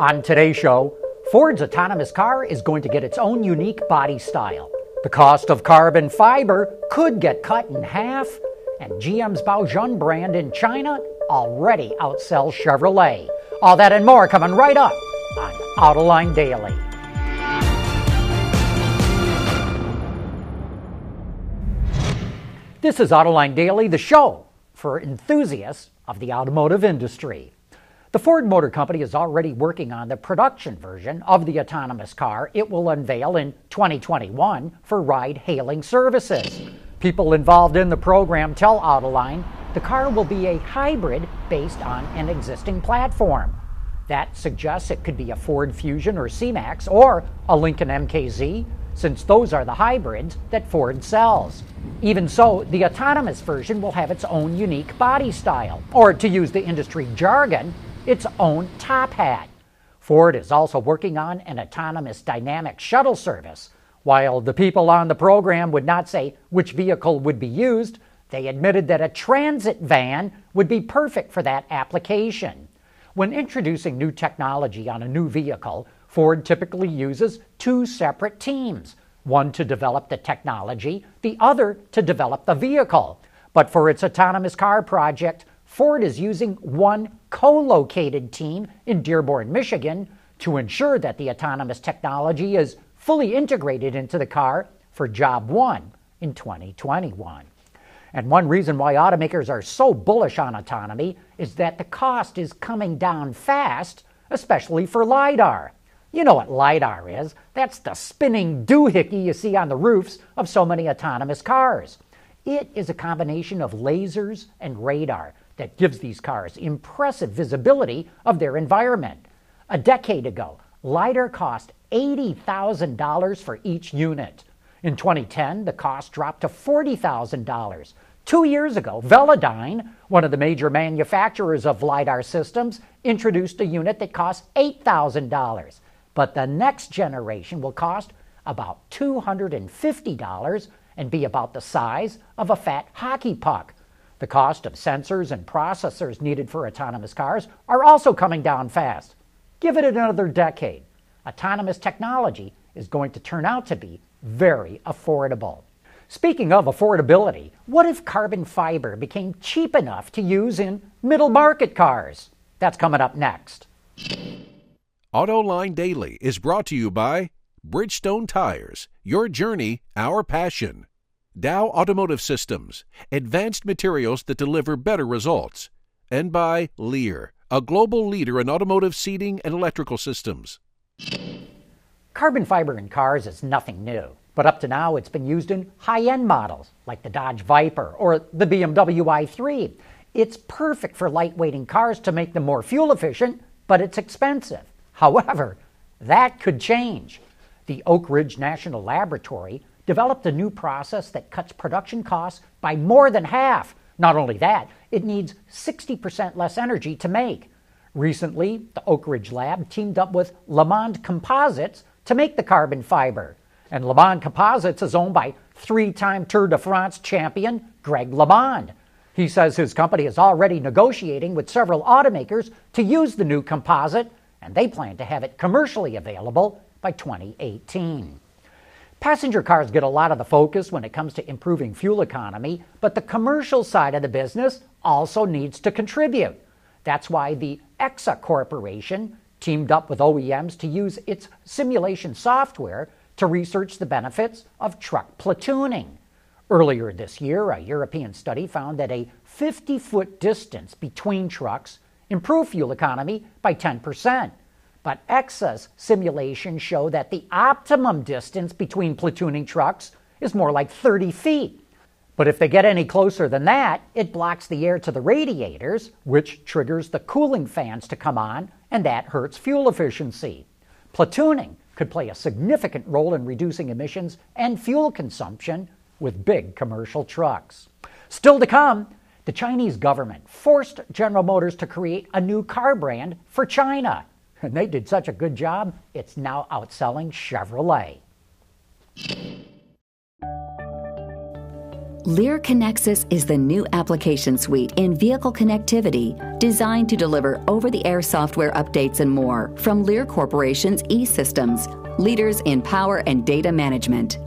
On today's show, Ford's autonomous car is going to get its own unique body style. The cost of carbon fiber could get cut in half, and GM's Baojun brand in China already outsells Chevrolet. All that and more coming right up on Autoline Daily. This is Autoline Daily, the show for enthusiasts of the automotive industry. The Ford Motor Company is already working on the production version of the autonomous car it will unveil in 2021 for ride hailing services. People involved in the program tell Autoline the car will be a hybrid based on an existing platform. That suggests it could be a Ford Fusion or C-Max or a Lincoln MKZ, since those are the hybrids that Ford sells. Even so, the autonomous version will have its own unique body style, or to use the industry jargon, its own top hat. Ford is also working on an autonomous dynamic shuttle service. While the people on the program would not say which vehicle would be used, they admitted that a transit van would be perfect for that application. When introducing new technology on a new vehicle, Ford typically uses two separate teams one to develop the technology, the other to develop the vehicle. But for its autonomous car project, Ford is using one co located team in Dearborn, Michigan to ensure that the autonomous technology is fully integrated into the car for Job 1 in 2021. And one reason why automakers are so bullish on autonomy is that the cost is coming down fast, especially for LiDAR. You know what LiDAR is that's the spinning doohickey you see on the roofs of so many autonomous cars. It is a combination of lasers and radar that gives these cars impressive visibility of their environment. A decade ago, LiDAR cost $80,000 for each unit. In 2010, the cost dropped to $40,000. Two years ago, Velodyne, one of the major manufacturers of LiDAR systems, introduced a unit that cost $8,000. But the next generation will cost about $250 and be about the size of a fat hockey puck. The cost of sensors and processors needed for autonomous cars are also coming down fast. Give it another decade. Autonomous technology is going to turn out to be very affordable. Speaking of affordability, what if carbon fiber became cheap enough to use in middle market cars? That's coming up next. AutoLine Daily is brought to you by Bridgestone Tires, your journey, our passion. Dow Automotive Systems, advanced materials that deliver better results, and by Lear, a global leader in automotive seating and electrical systems. Carbon fiber in cars is nothing new, but up to now it's been used in high end models like the Dodge Viper or the BMW i3. It's perfect for lightweighting cars to make them more fuel efficient, but it's expensive. However, that could change. The Oak Ridge National Laboratory developed a new process that cuts production costs by more than half. Not only that, it needs 60% less energy to make. Recently, the Oak Ridge Lab teamed up with LeMond Composites to make the carbon fiber. And LeMond Composites is owned by three time Tour de France champion Greg LeMond. He says his company is already negotiating with several automakers to use the new composite, and they plan to have it commercially available by 2018. Passenger cars get a lot of the focus when it comes to improving fuel economy, but the commercial side of the business also needs to contribute. That's why the EXA Corporation teamed up with OEMs to use its simulation software to research the benefits of truck platooning. Earlier this year, a European study found that a 50 foot distance between trucks improved fuel economy by 10%. But EXA's simulations show that the optimum distance between platooning trucks is more like 30 feet. But if they get any closer than that, it blocks the air to the radiators, which triggers the cooling fans to come on, and that hurts fuel efficiency. Platooning could play a significant role in reducing emissions and fuel consumption with big commercial trucks. Still to come, the Chinese government forced General Motors to create a new car brand for China. And they did such a good job, it's now outselling Chevrolet. Lear Connexus is the new application suite in vehicle connectivity designed to deliver over the air software updates and more from Lear Corporation's e systems, leaders in power and data management.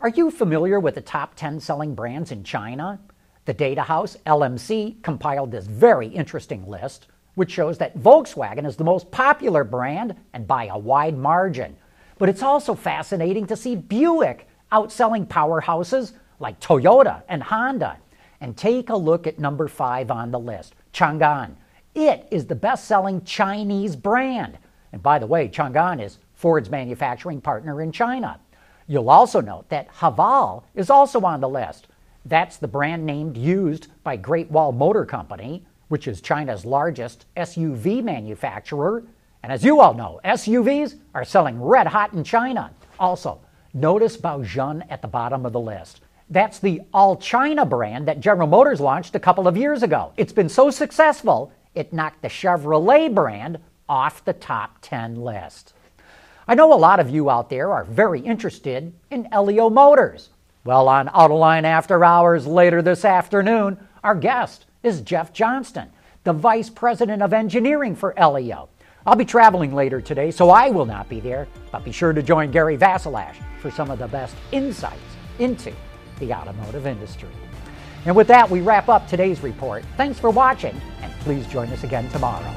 Are you familiar with the top 10 selling brands in China? The data house LMC compiled this very interesting list, which shows that Volkswagen is the most popular brand and by a wide margin. But it's also fascinating to see Buick outselling powerhouses like Toyota and Honda. And take a look at number five on the list Changan. It is the best selling Chinese brand. And by the way, Changan is Ford's manufacturing partner in China. You'll also note that Haval is also on the list. That's the brand name used by Great Wall Motor Company, which is China's largest SUV manufacturer and as you all know, SUVs are selling red hot in China. Also, notice Baojun at the bottom of the list. That's the All China brand that General Motors launched a couple of years ago. It's been so successful, it knocked the Chevrolet brand off the top 10 list. I know a lot of you out there are very interested in Elio Motors. Well, on Autoline After Hours later this afternoon, our guest is Jeff Johnston, the Vice President of Engineering for Elio. I'll be traveling later today, so I will not be there, but be sure to join Gary Vasilash for some of the best insights into the automotive industry. And with that, we wrap up today's report. Thanks for watching, and please join us again tomorrow.